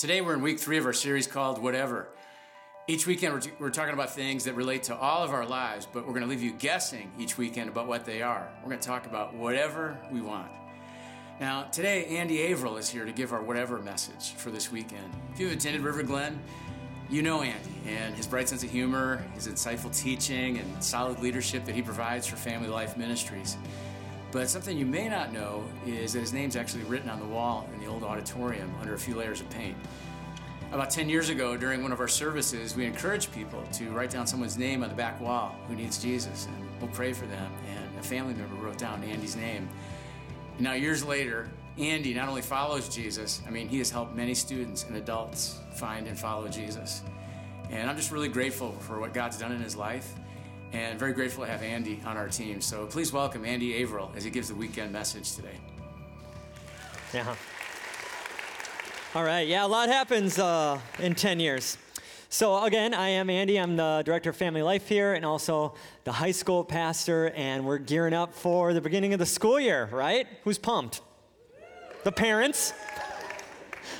Today we're in week three of our series called Whatever. Each weekend we're, we're, talking about things that relate to all of our lives, but we're going to leave you guessing each weekend about what they are. We're going to talk about whatever we want. Now, today Andy Averill is here to give our whatever message for this weekend. If you've attended River Glen, you know Andy and his bright sense of humor, his insightful teaching, and solid leadership that he provides for Family Life Ministries. But something you may not know is that his name's actually written on the wall in the old auditorium under a few layers of paint. About 10 years ago, during one of our services, we encouraged people to write down someone's name on the back wall who needs Jesus, and we'll pray for them. And a family member wrote down Andy's name. Now, years later, Andy not only follows Jesus, I mean, he has helped many students and adults find and follow Jesus. And I'm just really grateful for what God's done in his life and very grateful to have Andy on our team. So please welcome Andy Averill as he gives the weekend message today. Yeah. All right. Yeah, a lot happens uh, in 10 years. So, again, I am Andy. I'm the director of family life here and also the high school pastor, and we're gearing up for the beginning of the school year, right? Who's pumped? The parents.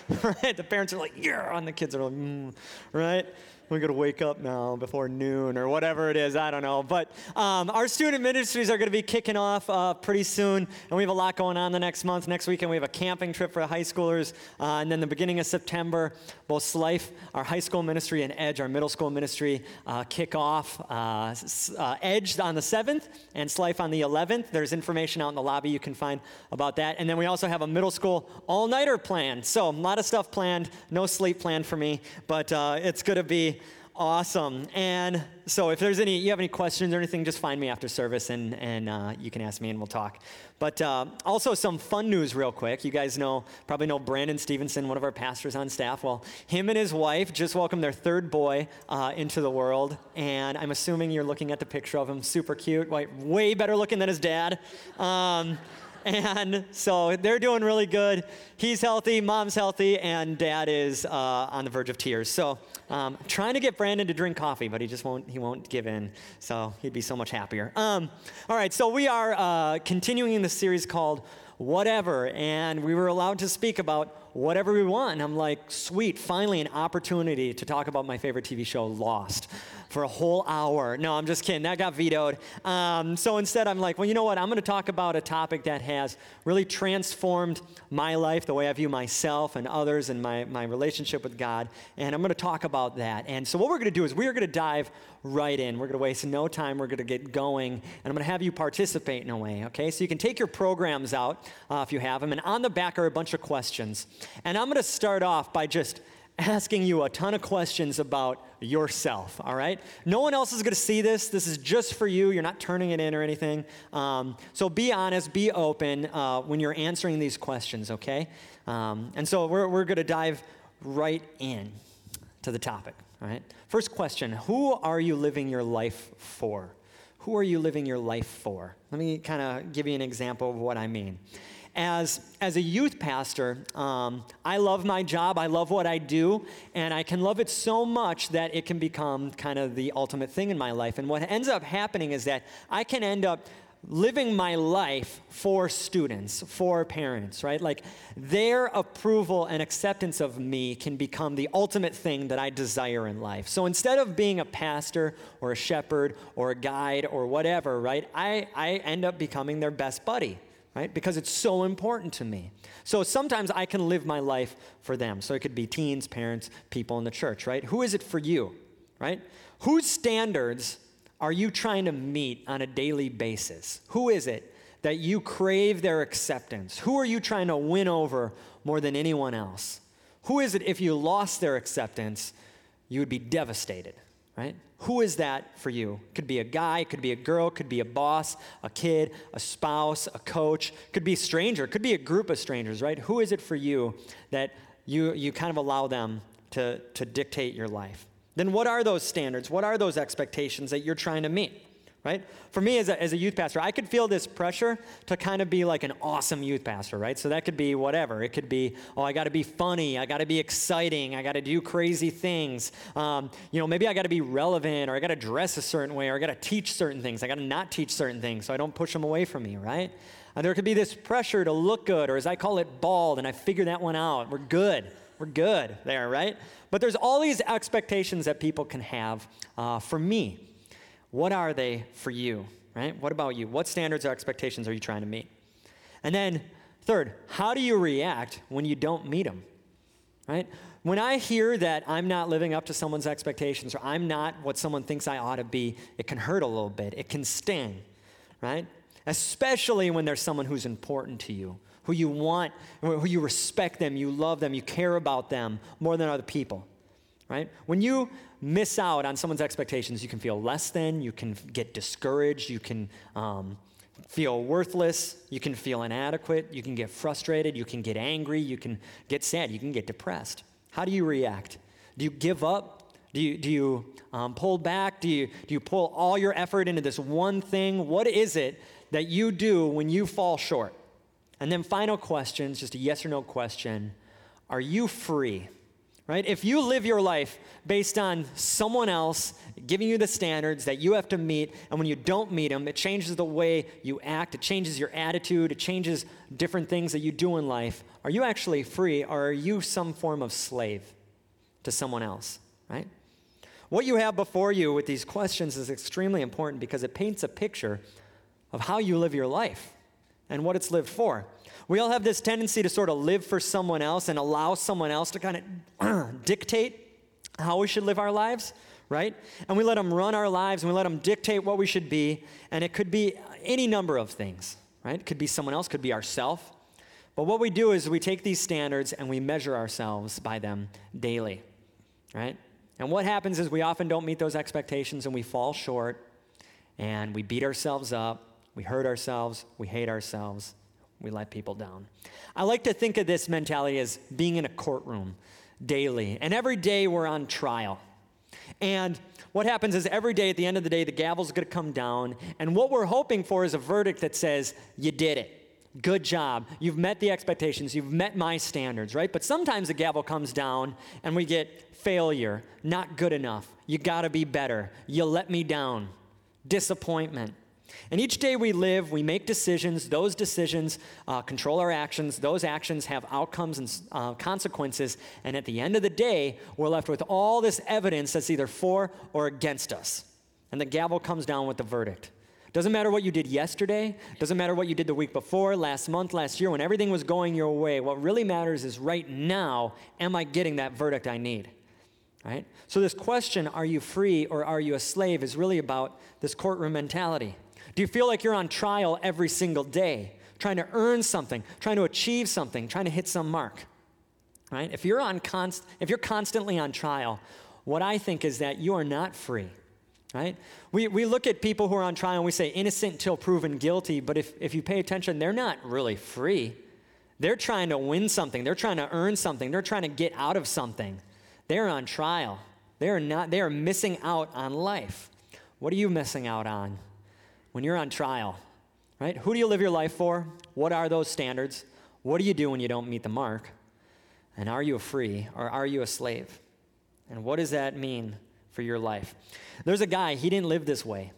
right? The parents are like, yeah, and the kids are like, mm, right? We to wake up now before noon or whatever it is. I don't know. But um, our student ministries are going to be kicking off uh, pretty soon, and we have a lot going on the next month. Next weekend, we have a camping trip for high schoolers, uh, and then the beginning of September, both Slife, our high school ministry, and Edge, our middle school ministry, uh, kick off. Uh, uh, Edge on the 7th and Slife on the 11th. There's information out in the lobby you can find about that. And then we also have a middle school all nighter planned. So, a lot of stuff planned, no sleep planned for me, but uh, it's going to be Awesome. And so if there's any, you have any questions or anything, just find me after service and, and uh, you can ask me and we'll talk. But uh, also some fun news real quick. You guys know, probably know Brandon Stevenson, one of our pastors on staff. Well, him and his wife just welcomed their third boy uh, into the world. And I'm assuming you're looking at the picture of him, super cute, way way better looking than his dad. Um, and so they're doing really good. He's healthy, mom's healthy, and dad is uh, on the verge of tears. So um, trying to get Brandon to drink coffee, but he just won't. He won't give in. So he'd be so much happier. Um, all right, so we are uh, continuing the series called Whatever, and we were allowed to speak about whatever we want. And I'm like, sweet, finally an opportunity to talk about my favorite TV show, Lost for a whole hour. No, I'm just kidding. That got vetoed. Um, so instead, I'm like, well, you know what? I'm going to talk about a topic that has really transformed my life, the way I view myself and others, and my, my relationship with God. And I'm going to talk about that. And so, what we're going to do is we're going to dive right in. We're going to waste no time. We're going to get going. And I'm going to have you participate in a way, okay? So, you can take your programs out uh, if you have them. And on the back are a bunch of questions. And I'm going to start off by just asking you a ton of questions about yourself, all right? No one else is going to see this. This is just for you. You're not turning it in or anything. Um, so be honest, be open uh, when you're answering these questions, okay? Um, and so we're, we're going to dive right in to the topic, all right? First question Who are you living your life for? Who are you living your life for? Let me kind of give you an example of what I mean as, as a youth pastor, um, I love my job, I love what I do, and I can love it so much that it can become kind of the ultimate thing in my life. And what ends up happening is that I can end up living my life for students, for parents, right? Like their approval and acceptance of me can become the ultimate thing that I desire in life. So instead of being a pastor or a shepherd or a guide or whatever, right, I, I end up becoming their best buddy right? Because it's so important to me. So sometimes I can live my life for them. So it could be teens, parents, people in the church, right? Who is it for you, right? Whose standards are you trying to meet on a daily basis? Who is it that you crave their acceptance? Who are you trying to win over more than anyone else? Who is it if you lost their acceptance, you would be devastated, right? Who is that for you? Could be a guy, could be a girl, could be a boss, a kid, a spouse, a coach, could be a stranger, could be a group of strangers, right? Who is it for you that you, you kind of allow them to, to dictate your life? Then what are those standards? What are those expectations that you're trying to meet? Right? For me as a, as a youth pastor, I could feel this pressure to kind of be like an awesome youth pastor, right? So that could be whatever. It could be, oh, I got to be funny, I got to be exciting, I got to do crazy things. Um, you know, maybe I got to be relevant, or I got to dress a certain way, or I got to teach certain things. I got to not teach certain things so I don't push them away from me, right? And there could be this pressure to look good, or as I call it, bald, and I figured that one out. We're good, We're good there, right? But there's all these expectations that people can have uh, for me. What are they for you, right? What about you? What standards or expectations are you trying to meet? And then, third, how do you react when you don't meet them, right? When I hear that I'm not living up to someone's expectations or I'm not what someone thinks I ought to be, it can hurt a little bit. It can sting, right? Especially when there's someone who's important to you, who you want, who you respect them, you love them, you care about them more than other people, right? When you miss out on someone's expectations, you can feel less than, you can get discouraged, you can um, feel worthless, you can feel inadequate, you can get frustrated, you can get angry, you can get sad, you can get depressed. How do you react? Do you give up? Do you, do you um, pull back? Do you, do you pull all your effort into this one thing? What is it that you do when you fall short? And then, final questions, just a yes or no question. Are you free? Right? If you live your life based on someone else giving you the standards that you have to meet, and when you don't meet them, it changes the way you act, it changes your attitude, it changes different things that you do in life. Are you actually free, or are you some form of slave to someone else? Right? What you have before you with these questions is extremely important because it paints a picture of how you live your life and what it's lived for. We all have this tendency to sort of live for someone else and allow someone else to kind of dictate how we should live our lives, right? And we let them run our lives and we let them dictate what we should be. And it could be any number of things, right? It could be someone else, could be ourselves. But what we do is we take these standards and we measure ourselves by them daily, right? And what happens is we often don't meet those expectations and we fall short and we beat ourselves up, we hurt ourselves, we hate ourselves, we let people down. I like to think of this mentality as being in a courtroom daily. And every day we're on trial. And what happens is every day at the end of the day, the gavel's to come down. And what we're hoping for is a verdict that says, You did it. Good job. You've met the expectations. You've met my standards, right? But sometimes the gavel comes down and we get failure, not good enough. You got to be better. You let me down. Disappointment. And each day we live, we make decisions. Those decisions uh, control our actions. Those actions have outcomes and uh, consequences. And at the end of the day, we're left with all this evidence that's either for or against us. And the gavel comes down with the verdict. Doesn't matter what you did yesterday, doesn't matter what you did the week before, last month, last year, when everything was going your way. What really matters is right now, am I getting that verdict I need? Right? So, this question, are you free or are you a slave, is really about this courtroom mentality. Do you feel like you're on trial every single day, trying to earn something, trying to achieve something, trying to hit some mark? Right? If you're on const- if you're constantly on trial, what I think is that you are not free. Right? We, we look at people who are on trial and we say innocent until proven guilty, but if, if you pay attention, they're not really free. They're trying to win something, they're trying to earn something, they're trying to get out of something. They're on trial. They are not, they are missing out on life. What are you missing out on? When you're on trial, right? Who do you live your life for? What are those standards? What do you do when you don't meet the mark? And are you free or are you a slave? And what does that mean for your life? There's a guy, he didn't live this way.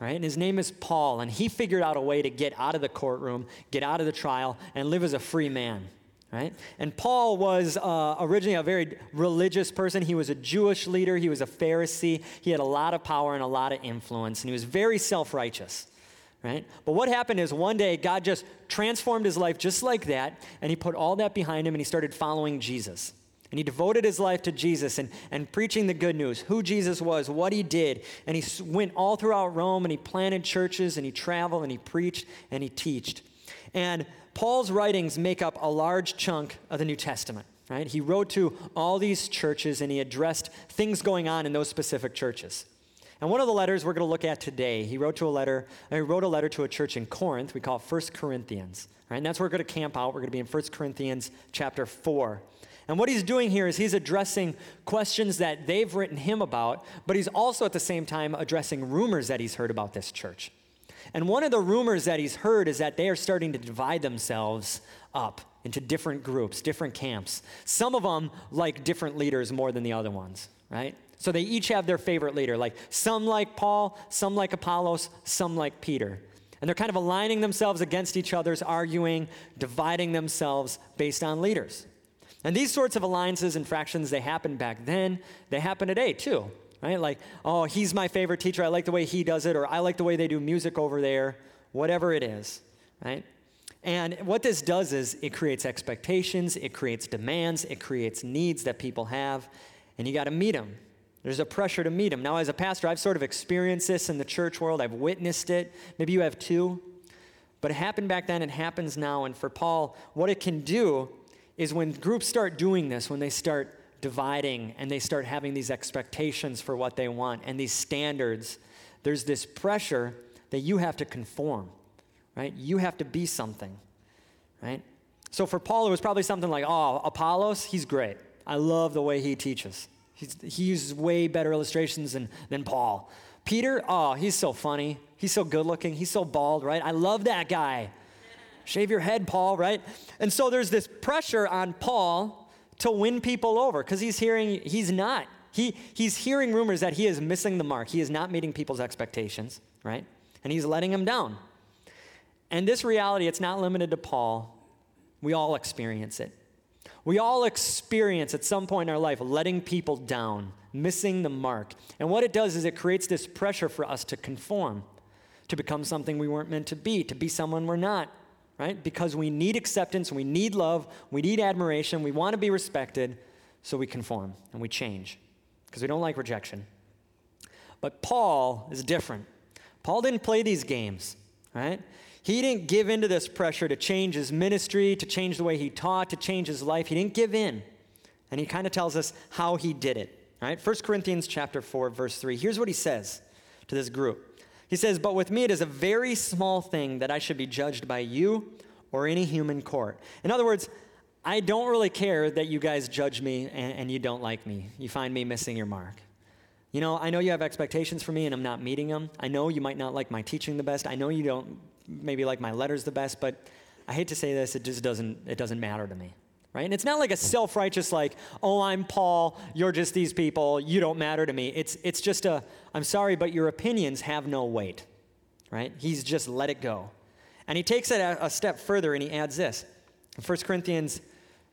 Right? And his name is Paul, and he figured out a way to get out of the courtroom, get out of the trial, and live as a free man. Right? And Paul was uh, originally a very religious person. He was a Jewish leader, he was a Pharisee. He had a lot of power and a lot of influence, and he was very self righteous. Right? But what happened is one day God just transformed his life just like that, and he put all that behind him and he started following Jesus. And he devoted his life to Jesus and, and preaching the good news, who Jesus was, what he did. And he went all throughout Rome and he planted churches and he traveled and he preached and he taught. And Paul's writings make up a large chunk of the New Testament, right? He wrote to all these churches and he addressed things going on in those specific churches. And one of the letters we're going to look at today, he wrote to a letter, he wrote a letter to a church in Corinth. We call it 1 Corinthians. Right? And that's where we're going to camp out. We're going to be in 1 Corinthians chapter 4. And what he's doing here is he's addressing questions that they've written him about, but he's also at the same time addressing rumors that he's heard about this church. And one of the rumors that he's heard is that they are starting to divide themselves up into different groups, different camps. Some of them like different leaders more than the other ones, right? So they each have their favorite leader. Like some like Paul, some like Apollos, some like Peter. And they're kind of aligning themselves against each other's, arguing, dividing themselves based on leaders. And these sorts of alliances and fractions, they happened back then, they happen today too, right? Like, oh, he's my favorite teacher, I like the way he does it, or I like the way they do music over there, whatever it is, right? And what this does is it creates expectations, it creates demands, it creates needs that people have, and you got to meet them. There's a pressure to meet them. Now, as a pastor, I've sort of experienced this in the church world, I've witnessed it. Maybe you have too. But it happened back then, it happens now. And for Paul, what it can do is when groups start doing this, when they start dividing and they start having these expectations for what they want and these standards, there's this pressure that you have to conform, right? You have to be something, right? So for Paul, it was probably something like, oh, Apollos, he's great. I love the way he teaches. He's, he uses way better illustrations than, than Paul. Peter, oh, he's so funny. He's so good looking. He's so bald, right? I love that guy. Shave your head, Paul, right? And so there's this pressure on Paul to win people over because he's hearing, he's not. He, he's hearing rumors that he is missing the mark. He is not meeting people's expectations, right? And he's letting them down. And this reality, it's not limited to Paul. We all experience it. We all experience at some point in our life letting people down, missing the mark. And what it does is it creates this pressure for us to conform, to become something we weren't meant to be, to be someone we're not right? Because we need acceptance, we need love, we need admiration, we want to be respected, so we conform and we change because we don't like rejection. But Paul is different. Paul didn't play these games, right? He didn't give into this pressure to change his ministry, to change the way he taught, to change his life. He didn't give in. And he kind of tells us how he did it, right? 1 Corinthians chapter 4 verse 3. Here's what he says to this group. He says, But with me it is a very small thing that I should be judged by you or any human court. In other words, I don't really care that you guys judge me and, and, you don't like me. You find me missing your mark. You know, I know you have expectations for me and I'm not meeting them. I know you might not like my teaching the best. I know you don't maybe like my letters the best, but I hate to say this, it just doesn't it doesn't matter to me right? And it's not like a self righteous, like, oh, I'm Paul, you're just these people, you don't matter to me. It's, it's just a, I'm sorry, but your opinions have no weight, right? He's just let it go. And he takes it a, a step further and he adds this. In 1 Corinthians,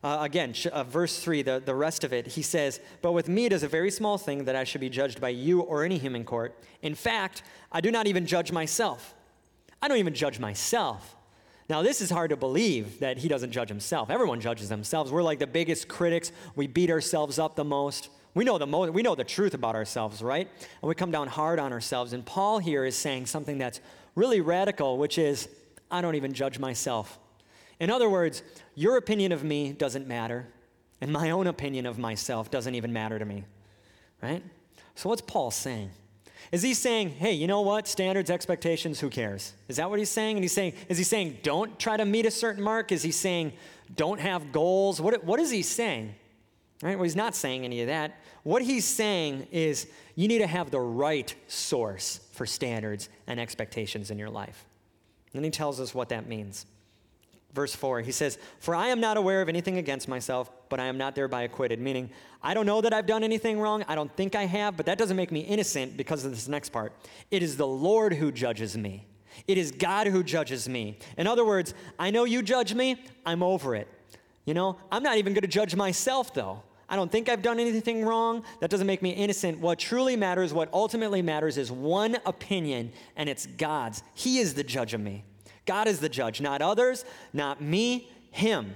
uh, again, sh- uh, verse 3, the, the rest of it, he says, But with me it is a very small thing that I should be judged by you or any human court. In fact, I do not even judge myself. I don't even judge myself. Now, this is hard to believe that he doesn't judge himself. Everyone judges themselves. We're like the biggest critics. We beat ourselves up the most. We know the most, we know the truth about ourselves, right? And we come down hard on ourselves. And Paul here is saying something that's really radical, which is, I don't even judge myself. In other words, your opinion of me doesn't matter, and my own opinion of myself doesn't even matter to me, right? So, what's Paul saying? Is he saying, hey, you know what? Standards, expectations, who cares? Is that what he's saying? And he's saying, is he saying, don't try to meet a certain mark? Is he saying, don't have goals? What, what is he saying? Right? Well, he's not saying any of that. What he's saying is you need to have the right source for standards and expectations in your life. And he tells us what that means. Verse 4, he says, For I am not aware of anything against myself, but I am not thereby acquitted. Meaning, I don't know that I've done anything wrong. I don't think I have, but that doesn't make me innocent because of this next part. It is the Lord who judges me. It is God who judges me. In other words, I know you judge me, I'm over it. You know, I'm not even going to judge myself, though. I don't think I've done anything wrong. That doesn't make me innocent. What truly matters, what ultimately matters, is one opinion, and it's God's. He is the judge of me. God is the judge, not others, not me, Him.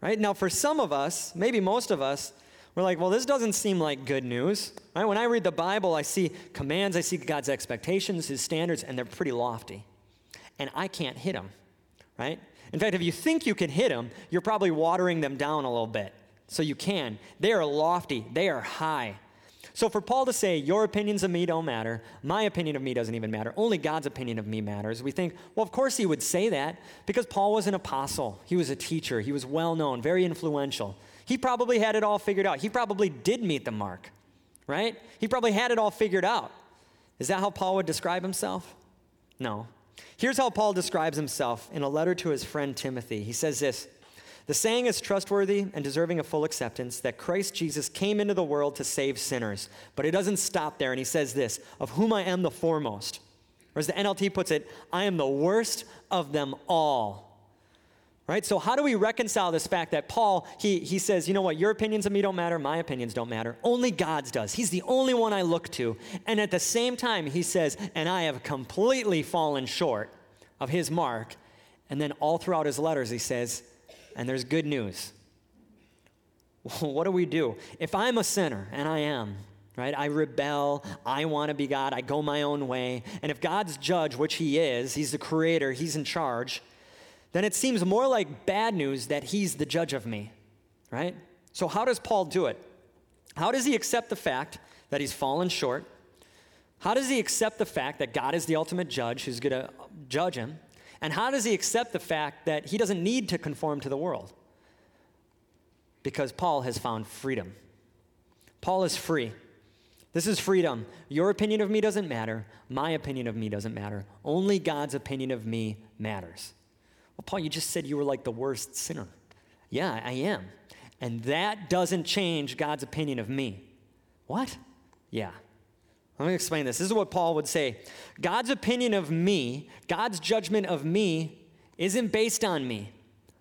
Right? Now, for some of us, maybe most of us, we're like, well, this doesn't seem like good news. Right? When I read the Bible, I see commands, I see God's expectations, His standards, and they're pretty lofty. And I can't hit them. Right? In fact, if you think you can hit them, you're probably watering them down a little bit. So you can. They are lofty, they are high. So for Paul to say, Your opinions of me don't matter, my opinion of me doesn't even matter, only God's opinion of me matters, we think, well, of course he would say that because Paul was an apostle. He was a teacher. He was well known, very influential. He probably had it all figured out. He probably did meet the mark, right? He probably had it all figured out. Is that how Paul would describe himself? No. Here's how Paul describes himself in a letter to his friend Timothy. He says this the saying is trustworthy and deserving of full acceptance that Christ Jesus came into the world to save sinners. But it doesn't stop there, and he says this of whom I am the foremost. Or as the NLT puts it, I am the worst of them all. Right? So, how do we reconcile this fact that Paul, he, he says, you know what, your opinions of me don't matter, my opinions don't matter. Only God's does. He's the only one I look to. And at the same time, he says, and I have completely fallen short of his mark. And then all throughout his letters, he says, and there's good news. what do we do? If I'm a sinner, and I am, right? I rebel. I want to be God. I go my own way. And if God's judge, which he is, he's the creator, he's in charge, then it seems more like bad news that he's the judge of me, right? So, how does Paul do it? How does he accept the fact that he's fallen short? How does he accept the fact that God is the ultimate judge who's going to judge him? And how does he accept the fact that he doesn't need to conform to the world? Because Paul has found freedom. Paul is free. This is freedom. Your opinion of me doesn't matter. My opinion of me doesn't matter. Only God's opinion of me matters. Well, Paul, you just said you were like the worst sinner. Yeah, I am. And that doesn't change God's opinion of me. What? Yeah. Let me explain this. This is what Paul would say God's opinion of me, God's judgment of me, isn't based on me,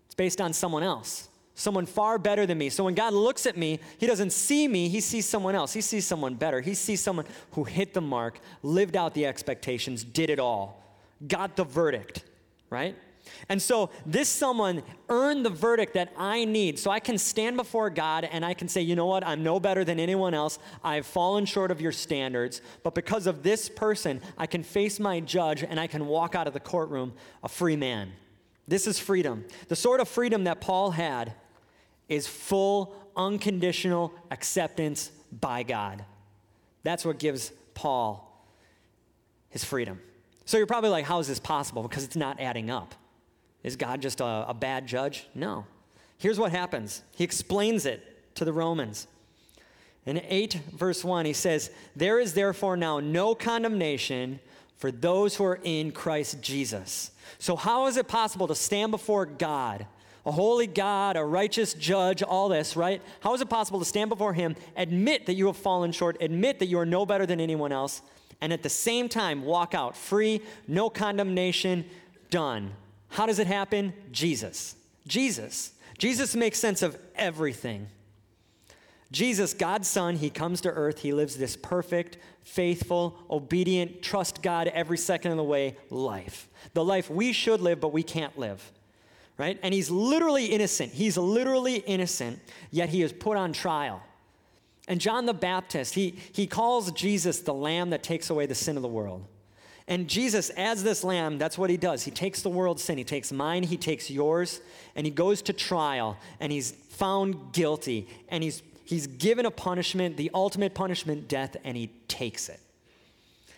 it's based on someone else someone far better than me. So when God looks at me, He doesn't see me, He sees someone else. He sees someone better. He sees someone who hit the mark, lived out the expectations, did it all, got the verdict, right? And so this someone earned the verdict that I need. So I can stand before God and I can say, you know what? I'm no better than anyone else. I've fallen short of your standards. But because of this person, I can face my judge and I can walk out of the courtroom a free man. This is freedom. The sort of freedom that Paul had is full, unconditional acceptance by God. That's what gives Paul his freedom. So you're probably like, how is this possible? Because it's not adding up. Is God just a, a bad judge? No. Here's what happens He explains it to the Romans. In 8, verse 1, he says, There is therefore now no condemnation for those who are in Christ Jesus. So, how is it possible to stand before God a holy God, a righteous judge, all this, right? How is it possible to stand before Him, admit that you have fallen short, admit that you are no better than anyone else, and at the same time walk out free, no condemnation, done? How does it happen? Jesus. Jesus. Jesus makes sense of everything. Jesus, God's Son, He comes to earth. He lives this perfect, faithful, obedient, trust God every second of the way life. The life we should live, but we can't live right? And he's literally innocent. He's literally innocent, yet he is put on trial. And John the Baptist, he, he calls Jesus the lamb that takes away the sin of the world. And Jesus, as this lamb, that's what he does. He takes the world's sin. He takes mine, he takes yours, and he goes to trial, and he's found guilty, and he's, he's given a punishment, the ultimate punishment, death, and he takes it.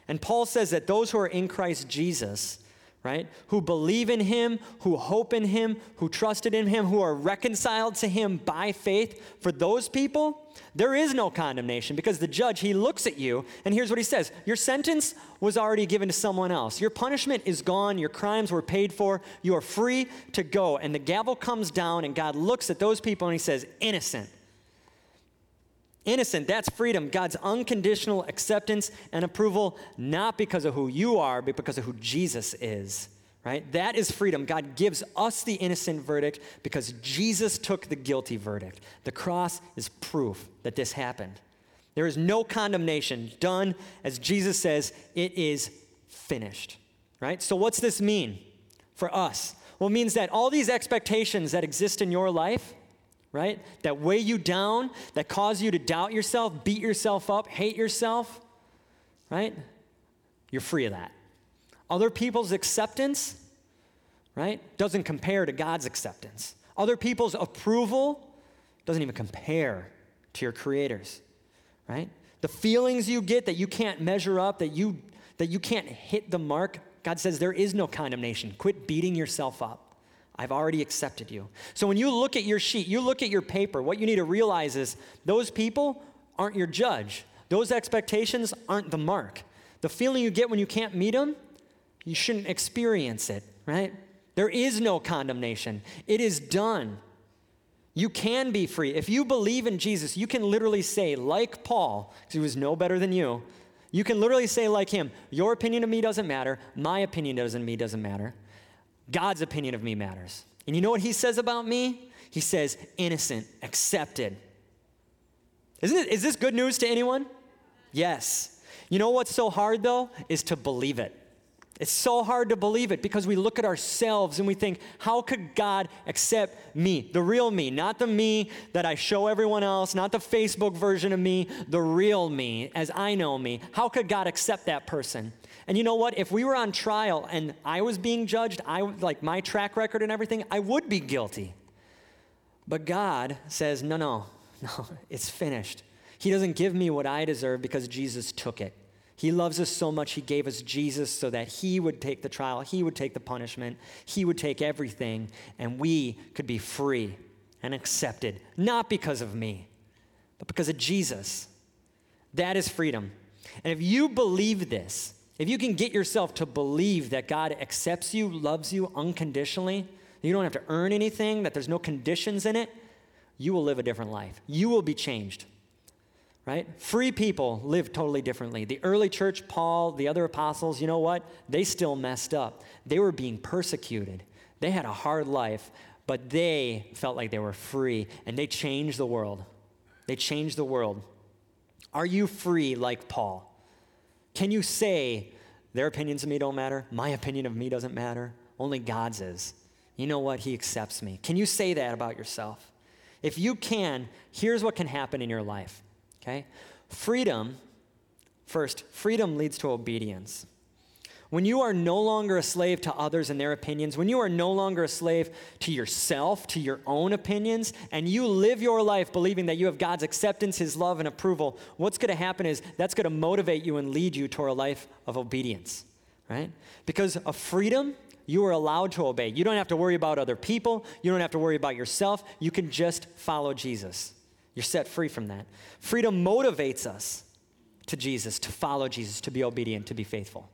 And Paul says that those who are in Christ Jesus, right? Who believe in him, who hope in him, who trusted in him, who are reconciled to him by faith, for those people, there is no condemnation because the judge, he looks at you and here's what he says Your sentence was already given to someone else. Your punishment is gone. Your crimes were paid for. You are free to go. And the gavel comes down and God looks at those people and he says, Innocent. Innocent, that's freedom. God's unconditional acceptance and approval, not because of who you are, but because of who Jesus is, right? That is freedom. God gives us the innocent verdict because Jesus took the guilty verdict. The cross is proof that this happened. There is no condemnation done, as Jesus says, it is finished, right? So, what's this mean for us? Well, it means that all these expectations that exist in your life, right? That weigh you down, that cause you to doubt yourself, beat yourself up, hate yourself, right? You're free of that. Other people's acceptance, right, doesn't compare to God's acceptance. Other people's approval doesn't even compare to your creator's, right? The feelings you get that you can't measure up, that you that you can't hit the mark, God says there is no condemnation. Quit beating yourself up. I've already accepted you. So when you look at your sheet, you look at your paper, what you need to realize is those people aren't your judge. Those expectations aren't the mark. The feeling you get when you can't meet them, you shouldn't experience it, right? There is no condemnation. It is done. You can be free. If you believe in Jesus, you can literally say, like Paul, because he was no better than you, you can literally say, like him, your opinion of me doesn't matter, my opinion of me doesn't matter. God's opinion of me matters. And you know what he says about me? He says, innocent, accepted. Isn't it, is this good news to anyone? Yes. You know what's so hard though? Is to believe it. It's so hard to believe it because we look at ourselves and we think, how could God accept me? The real me, not the me that I show everyone else, not the Facebook version of me, the real me as I know me. How could God accept that person? And you know what? If we were on trial and I was being judged, I like my track record and everything, I would be guilty. But God says, no, no, no, it's finished. He doesn't give me what I deserve because Jesus took it. He loves us so much, He gave us Jesus so that He would take the trial, He would take the punishment, He would take everything, and we could be free and accepted, not because of me, but because of Jesus. That is freedom. And if you believe this, if you can get yourself to believe that God accepts you, loves you unconditionally, you don't have to earn anything, that there's no conditions in it, you will live a different life. You will be changed right? Free people live totally differently. The early church, Paul, the other apostles, you know what? They still messed up. They were being persecuted. They had a hard life, but they felt like they were free and they changed the world. They changed the world. Are you free like Paul? Can you say, their opinions of me don't matter, my opinion of me doesn't matter, only God's is? You know what? He accepts me. Can you say that about yourself? If you can, here's what can happen in your life Okay? Freedom, first, freedom leads to obedience. When you are no longer a slave to others and their opinions, when you are no longer a slave to yourself, to your own opinions, and you live your life believing that you have God's acceptance, His love, and approval, what's going to happen is that's going to motivate you and lead you toward a life of obedience, right? Because of freedom, you are allowed to obey. You don't have to worry about other people, you don't have to worry about yourself. You can just follow Jesus. You're set free from that. Freedom motivates us to Jesus, to follow Jesus, to be obedient, to be faithful.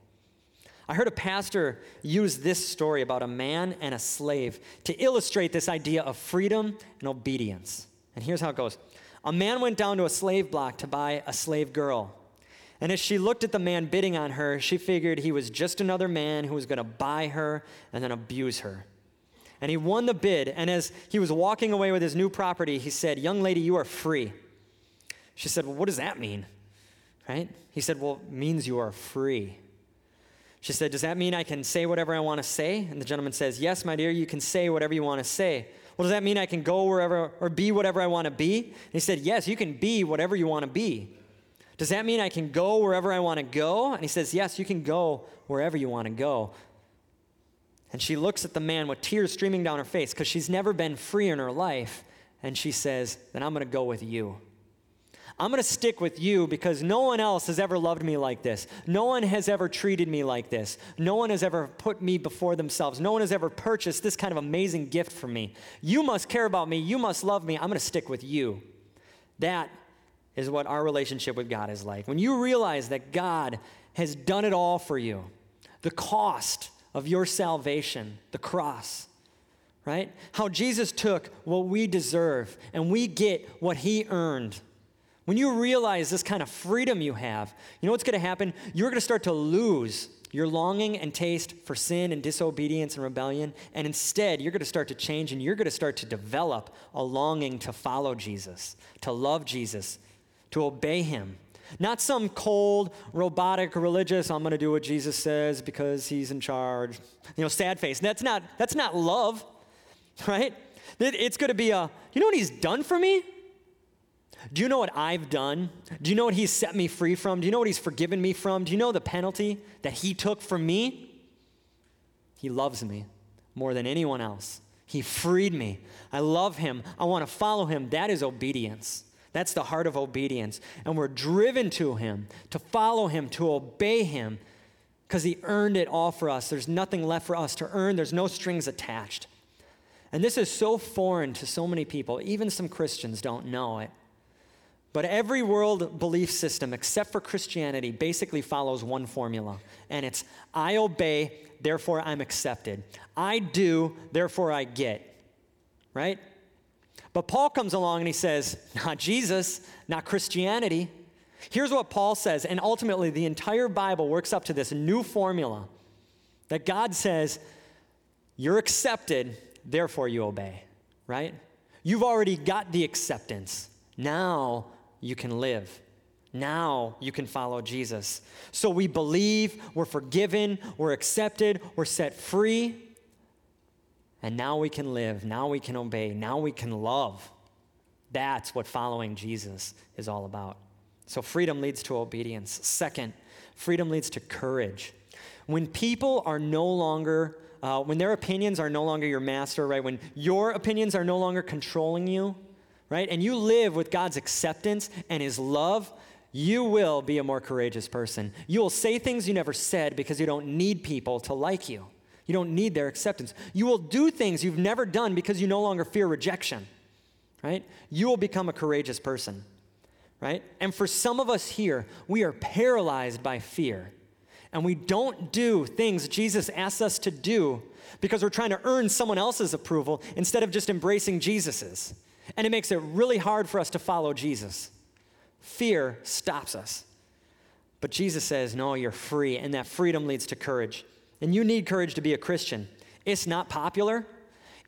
I heard a pastor use this story about a man and a slave to illustrate this idea of freedom and obedience. And here's how it goes A man went down to a slave block to buy a slave girl. And as she looked at the man bidding on her, she figured he was just another man who was going to buy her and then abuse her and he won the bid. And as he was walking away with his new property, he said, Young lady, you are free. She said, Well, what does that mean? Right? He said, Well, it means you are free. She said, Does that mean I can say whatever I want to say? And the gentleman says, Yes, my dear, you can say whatever you want to say. Well, does that mean I can go wherever or be whatever I want to be? And he said, Yes, you can be whatever you want to be. Does that mean I can go wherever I want to go? And he says, Yes, you can go wherever you want to go. And she looks at the man with tears streaming down her face because she's never been free in her life. And she says, Then I'm going to go with you. I'm going to stick with you because no one else has ever loved me like this. No one has ever treated me like this. No one has ever put me before themselves. No one has ever purchased this kind of amazing gift for me. You must care about me. You must love me. I'm going to stick with you. That is what our relationship with God is like. When you realize that God has done it all for you, the cost, of your salvation, the cross, right? How Jesus took what we deserve and we get what he earned. When you realize this kind of freedom you have, you know what's going to happen? You're going to start to lose your longing and taste for sin and disobedience and rebellion. And instead, you're going to start to change and you're going to start to develop a longing to follow Jesus, to love Jesus, to obey him. Not some cold, robotic, religious, I'm going to do what Jesus says because he's in charge. You know, sad face. That's not, that's not love, right? It's going to be a, you know what he's done for me? Do you know what I've done? Do you know what he's set me free from? Do you know what he's forgiven me from? Do you know the penalty that he took for me? He loves me more than anyone else. He freed me. I love him. I want to follow him. That is obedience. That's the heart of obedience. And we're driven to Him, to follow Him, to obey Him, because He earned it all for us. There's nothing left for us to earn, there's no strings attached. And this is so foreign to so many people, even some Christians don't know it. But every world belief system, except for Christianity, basically follows one formula. And it's I obey, therefore I'm accepted. I do, therefore I get. Right? But Paul comes along and he says, Not Jesus, not Christianity. Here's what Paul says, and ultimately the entire Bible works up to this new formula that God says, You're accepted, therefore you obey, right? You've already got the acceptance. Now you can live. Now you can follow Jesus. So we believe, we're forgiven, we're accepted, we're set free. And now we can live, now we can obey, now we can love. That's what following Jesus is all about. So freedom leads to obedience. Second, freedom leads to courage. When people are no longer, uh, when their opinions are no longer your master, right? When your opinions are no longer controlling you, right? And you live with God's acceptance and His love, you will be a more courageous person. You will say things you never said because you don't need people to like you. You don't need their acceptance. You will do things you've never done because you no longer fear rejection, right? You will become a courageous person, right? And for some of us here, we are paralyzed by fear. And we don't do things Jesus asks us to do because we're trying to earn someone else's approval instead of just embracing Jesus's. And it makes it really hard for us to follow Jesus. Fear stops us. But Jesus says, No, you're free, and that freedom leads to courage. And you need courage to be a Christian. It's not popular.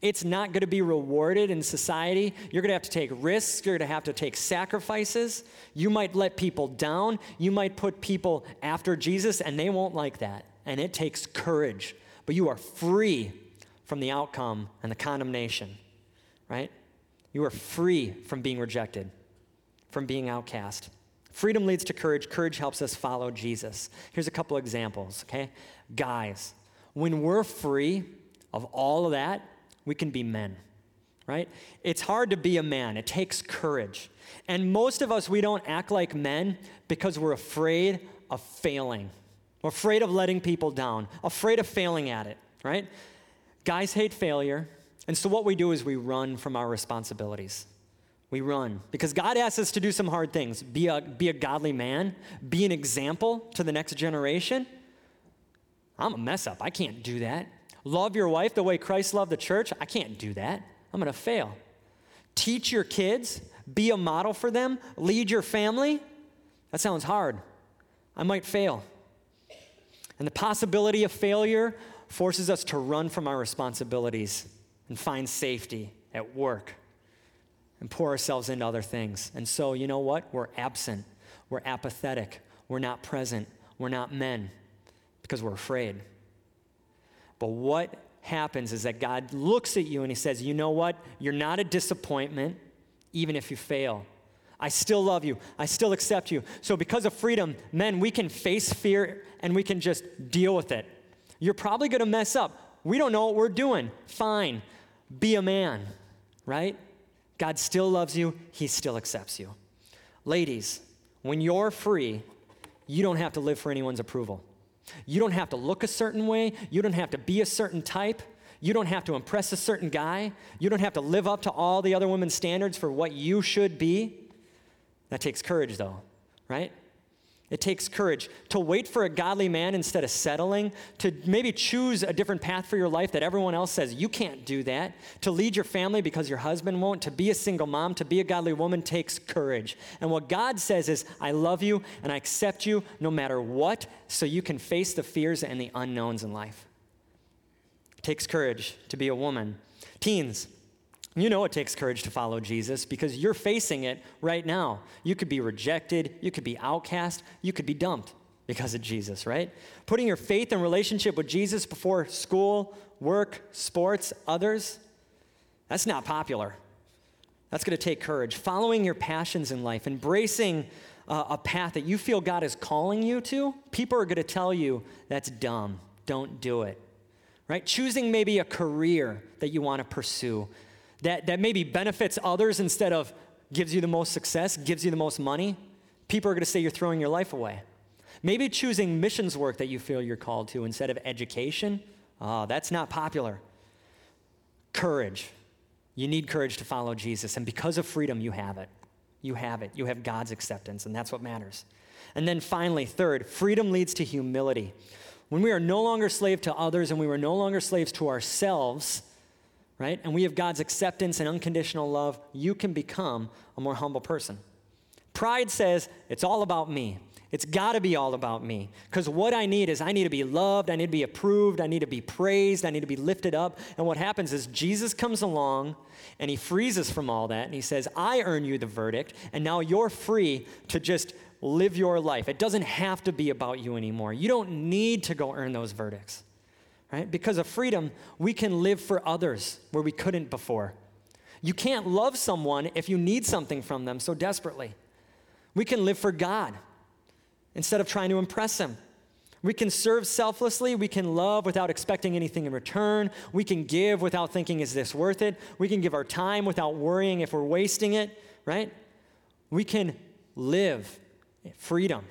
It's not going to be rewarded in society. You're going to have to take risks. You're going to have to take sacrifices. You might let people down. You might put people after Jesus, and they won't like that. And it takes courage. But you are free from the outcome and the condemnation, right? You are free from being rejected, from being outcast. Freedom leads to courage. Courage helps us follow Jesus. Here's a couple examples, okay? Guys, when we're free of all of that, we can be men, right? It's hard to be a man, it takes courage. And most of us, we don't act like men because we're afraid of failing, we're afraid of letting people down, afraid of failing at it, right? Guys hate failure. And so what we do is we run from our responsibilities. We run because God asks us to do some hard things. Be a, be a godly man, be an example to the next generation. I'm a mess up. I can't do that. Love your wife the way Christ loved the church. I can't do that. I'm going to fail. Teach your kids, be a model for them, lead your family. That sounds hard. I might fail. And the possibility of failure forces us to run from our responsibilities and find safety at work and pour ourselves into other things. And so, you know what? We're absent, we're apathetic, we're not present, we're not men because we're afraid. But what happens is that God looks at you and He says, You know what? You're not a disappointment, even if you fail. I still love you. I still accept you. So, because of freedom, men, we can face fear and we can just deal with it. You're probably going to mess up. We don't know what we're doing. Fine be a man, right? God still loves you, He still accepts you. Ladies, when you're free, you don't have to live for anyone's approval. You don't have to look a certain way, you don't have to be a certain type. You don't have to impress a certain guy. You don't have to live up to all the other women's standards for what you should be. That takes courage, though, right? It takes courage to wait for a godly man instead of settling, to maybe choose a different path for your life that everyone else says you can't do that, to lead your family because your husband won't, to be a single mom, to be a godly woman takes courage. And what God says is, I love you and I accept you no matter what, so you can face the fears and the unknowns in life. It takes courage to be a woman. Teens, you know it takes courage to follow Jesus because you're facing it right now. You could be rejected, you could be outcast, you could be dumped because of Jesus, right? Putting your faith and relationship with Jesus before school, work, sports, others, that's not popular. That's going to take courage. Following your passions in life, embracing uh, a path that you feel God is calling you to, people are going to tell you that's dumb. Don't do it. Right? Choosing maybe a career that you want to pursue that, that maybe benefits others instead of gives you the most success, gives you the most money, people are going to say you're throwing your life away. Maybe choosing missions work that you feel you're called to instead of education, oh, that's not popular. Courage. You need courage to follow Jesus, and because of freedom, you have it. You have it. You have God's acceptance, and that's what matters. And then finally, third, freedom leads to humility. When we are no longer slave to others and we were no longer slaves to ourselves, right? And we have God's acceptance and unconditional love, you can become a more humble person. Pride says, it's all about me. It's got to be all about me. Because what I need is I need to be loved, I need to be approved, I need to be praised, I need to be lifted up. And what happens is Jesus comes along and he frees us from all that and he says, I earn you the verdict, and now you're free to just live your life. It doesn't have to be about you anymore. You don't need to go earn those verdicts. Right? Because of freedom, we can live for others where we couldn't before. You can't love someone if you need something from them so desperately. We can live for God instead of trying to impress Him. We can serve selflessly. We can love without expecting anything in return. We can give without thinking, is this worth it? We can give our time without worrying if we're wasting it, right? We can live freedom.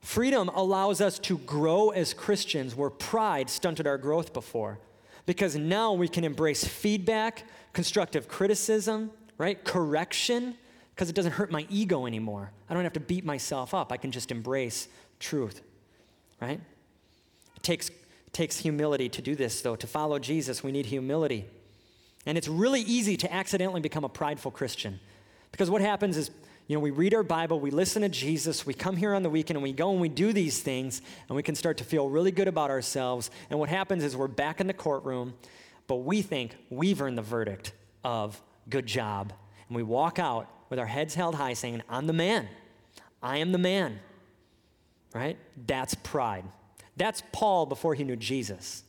Freedom allows us to grow as Christians where pride stunted our growth before. Because now we can embrace feedback, constructive criticism, right? Correction because it doesn't hurt my ego anymore. I don't have to beat myself up. I can just embrace truth, right? It takes, takes humility to do this, though. To follow Jesus, we need humility. And it's really easy to accidentally become a prideful Christian because what happens is, you know, we read our Bible, we listen to Jesus, we come here on the weekend and we go and we do these things and we can start to feel really good about ourselves. And what happens is we're back in the courtroom, but we think we've earned the verdict of good job. And we walk out with our heads held high, saying, I'm the man. I am the man. Right? That's pride. That's Paul before he knew Jesus.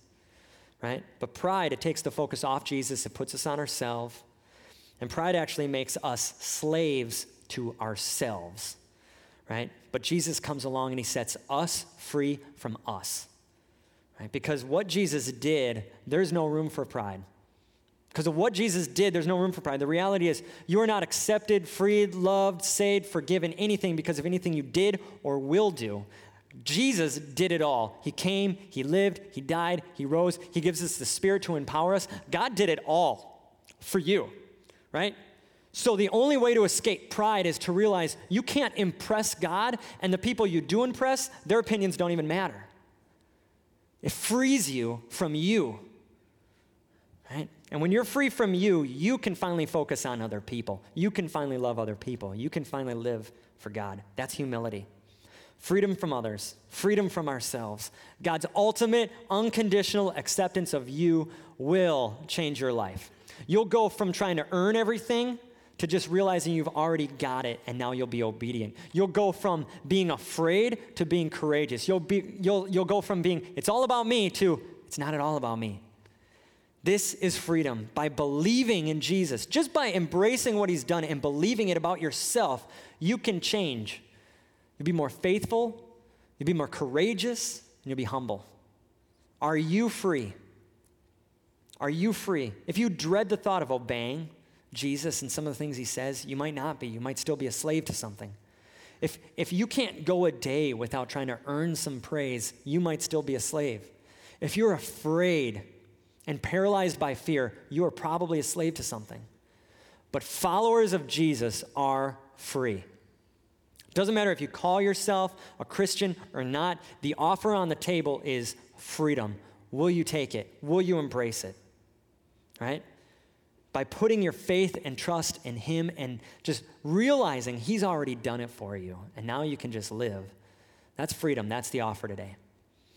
Right? But pride, it takes the focus off Jesus, it puts us on ourselves. And pride actually makes us slaves to ourselves. Right? But Jesus comes along and he sets us free from us. Right? Because what Jesus did, there's no room for pride. Because of what Jesus did, there's no room for pride. The reality is, you are not accepted, freed, loved, saved, forgiven, anything because of anything you did or will do. Jesus did it all. He came, He lived, He died, He rose, He gives us the Spirit to empower us. God did it all for you, right? So the only way to escape pride is to realize you can't impress God, and the people you do impress, their opinions don't even matter. It frees you from you, right? And when you're free from you, you can finally focus on other people. You can finally love other people. You can finally live for God. That's humility. Freedom from others, freedom from ourselves. God's ultimate, unconditional acceptance of you will change your life. You'll go from trying to earn everything to just realizing you've already got it and now you'll be obedient. You'll go from being afraid to being courageous. You'll, be, you'll, you'll go from being, it's all about me, to, it's not at all about me. This is freedom by believing in Jesus. Just by embracing what he's done and believing it about yourself, you can change. You'll be more faithful, you'll be more courageous, and you'll be humble. Are you free? Are you free? If you dread the thought of obeying Jesus and some of the things he says, you might not be. You might still be a slave to something. If, if you can't go a day without trying to earn some praise, you might still be a slave. If you're afraid, and paralyzed by fear, you are probably a slave to something. But followers of Jesus are free. It doesn't matter if you call yourself a Christian or not, the offer on the table is freedom. Will you take it? Will you embrace it? Right? By putting your faith and trust in Him and just realizing He's already done it for you, and now you can just live. That's freedom. That's the offer today.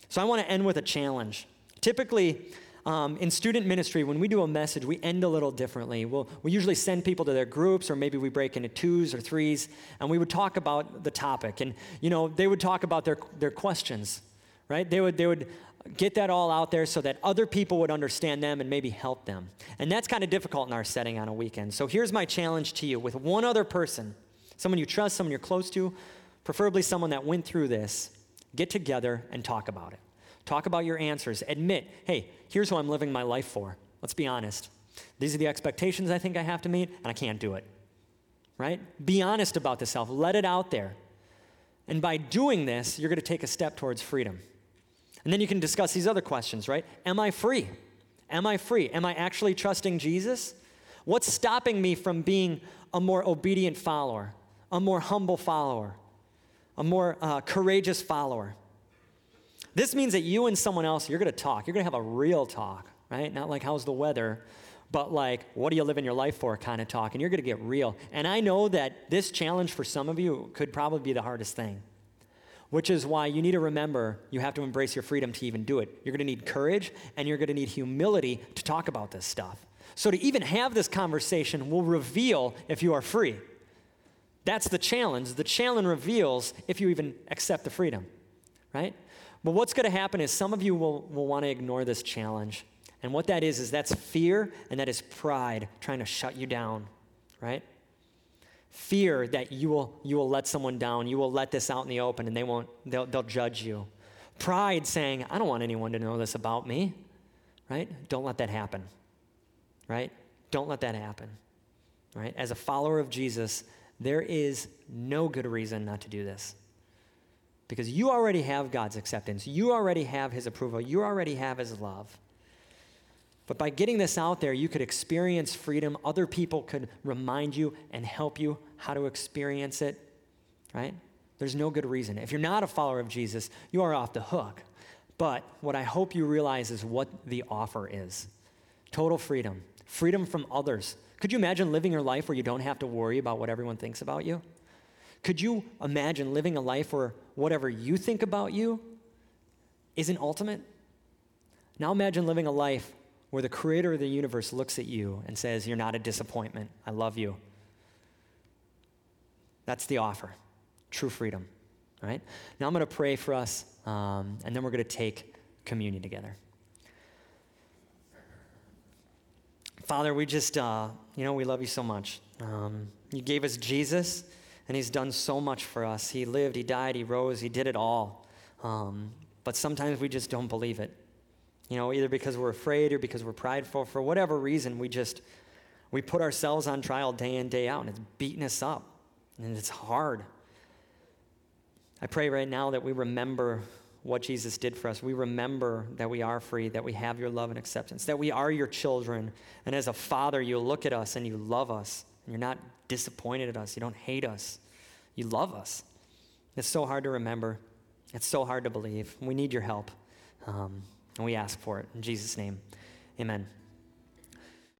So I want to end with a challenge. Typically, um, in student ministry, when we do a message, we end a little differently. We'll, we usually send people to their groups, or maybe we break into twos or threes, and we would talk about the topic. And, you know, they would talk about their, their questions, right? They would, they would get that all out there so that other people would understand them and maybe help them. And that's kind of difficult in our setting on a weekend. So here's my challenge to you with one other person, someone you trust, someone you're close to, preferably someone that went through this, get together and talk about it. Talk about your answers. Admit, hey, here's who I'm living my life for. Let's be honest. These are the expectations I think I have to meet, and I can't do it. Right? Be honest about the self. Let it out there. And by doing this, you're going to take a step towards freedom. And then you can discuss these other questions, right? Am I free? Am I free? Am I actually trusting Jesus? What's stopping me from being a more obedient follower, a more humble follower, a more uh, courageous follower? This means that you and someone else, you're going to talk. You're going to have a real talk, right? Not like, how's the weather? But like, what do you live in your life for kind of talk. And you're going to get real. And I know that this challenge for some of you could probably be the hardest thing. Which is why you need to remember you have to embrace your freedom to even do it. You're going to need courage and you're going to need humility to talk about this stuff. So, to even have this conversation will reveal if you are free. That's the challenge. The challenge reveals if you even accept the freedom, right? But what's going to happen is some of you will, will want to ignore this challenge. And what that is, is that's fear and that is pride trying to shut you down, right? Fear that you will, you will let someone down, you will let this out in the open and they won't, they'll, they'll judge you. Pride saying, I don't want anyone to know this about me, right? Don't let that happen, right? Don't let that happen, right? As a follower of Jesus, there is no good reason not to do this. Because you already have God's acceptance, you already have His approval, you already have His love. But by getting this out there, you could experience freedom. Other people could remind you and help you how to experience it, right? There's no good reason. If you're not a follower of Jesus, you are off the hook. But what I hope you realize is what the offer is total freedom, freedom from others, could you imagine living your life where you don't have to worry about what everyone thinks about you? Could you imagine living a life where whatever you think about you isn't ultimate? Now imagine living a life where the creator of the universe looks at you and says, You're not a disappointment. I love you. That's the offer true freedom. All right? Now I'm going to pray for us, um, and then we're going to take communion together. Father, we just, uh, you know, we love you so much. Um, you gave us Jesus, and he's done so much for us. He lived, he died, he rose, he did it all. Um, but sometimes we just don't believe it. You know, either because we're afraid or because we're prideful. For whatever reason, we just, we put ourselves on trial day in, day out, and it's beating us up, and it's hard. I pray right now that we remember what Jesus did for us. We remember that we are free, that we have your love and acceptance, that we are your children. And as a father, you look at us and you love us. And you're not disappointed at us. You don't hate us. You love us. It's so hard to remember. It's so hard to believe. We need your help. Um, and we ask for it. In Jesus' name, amen.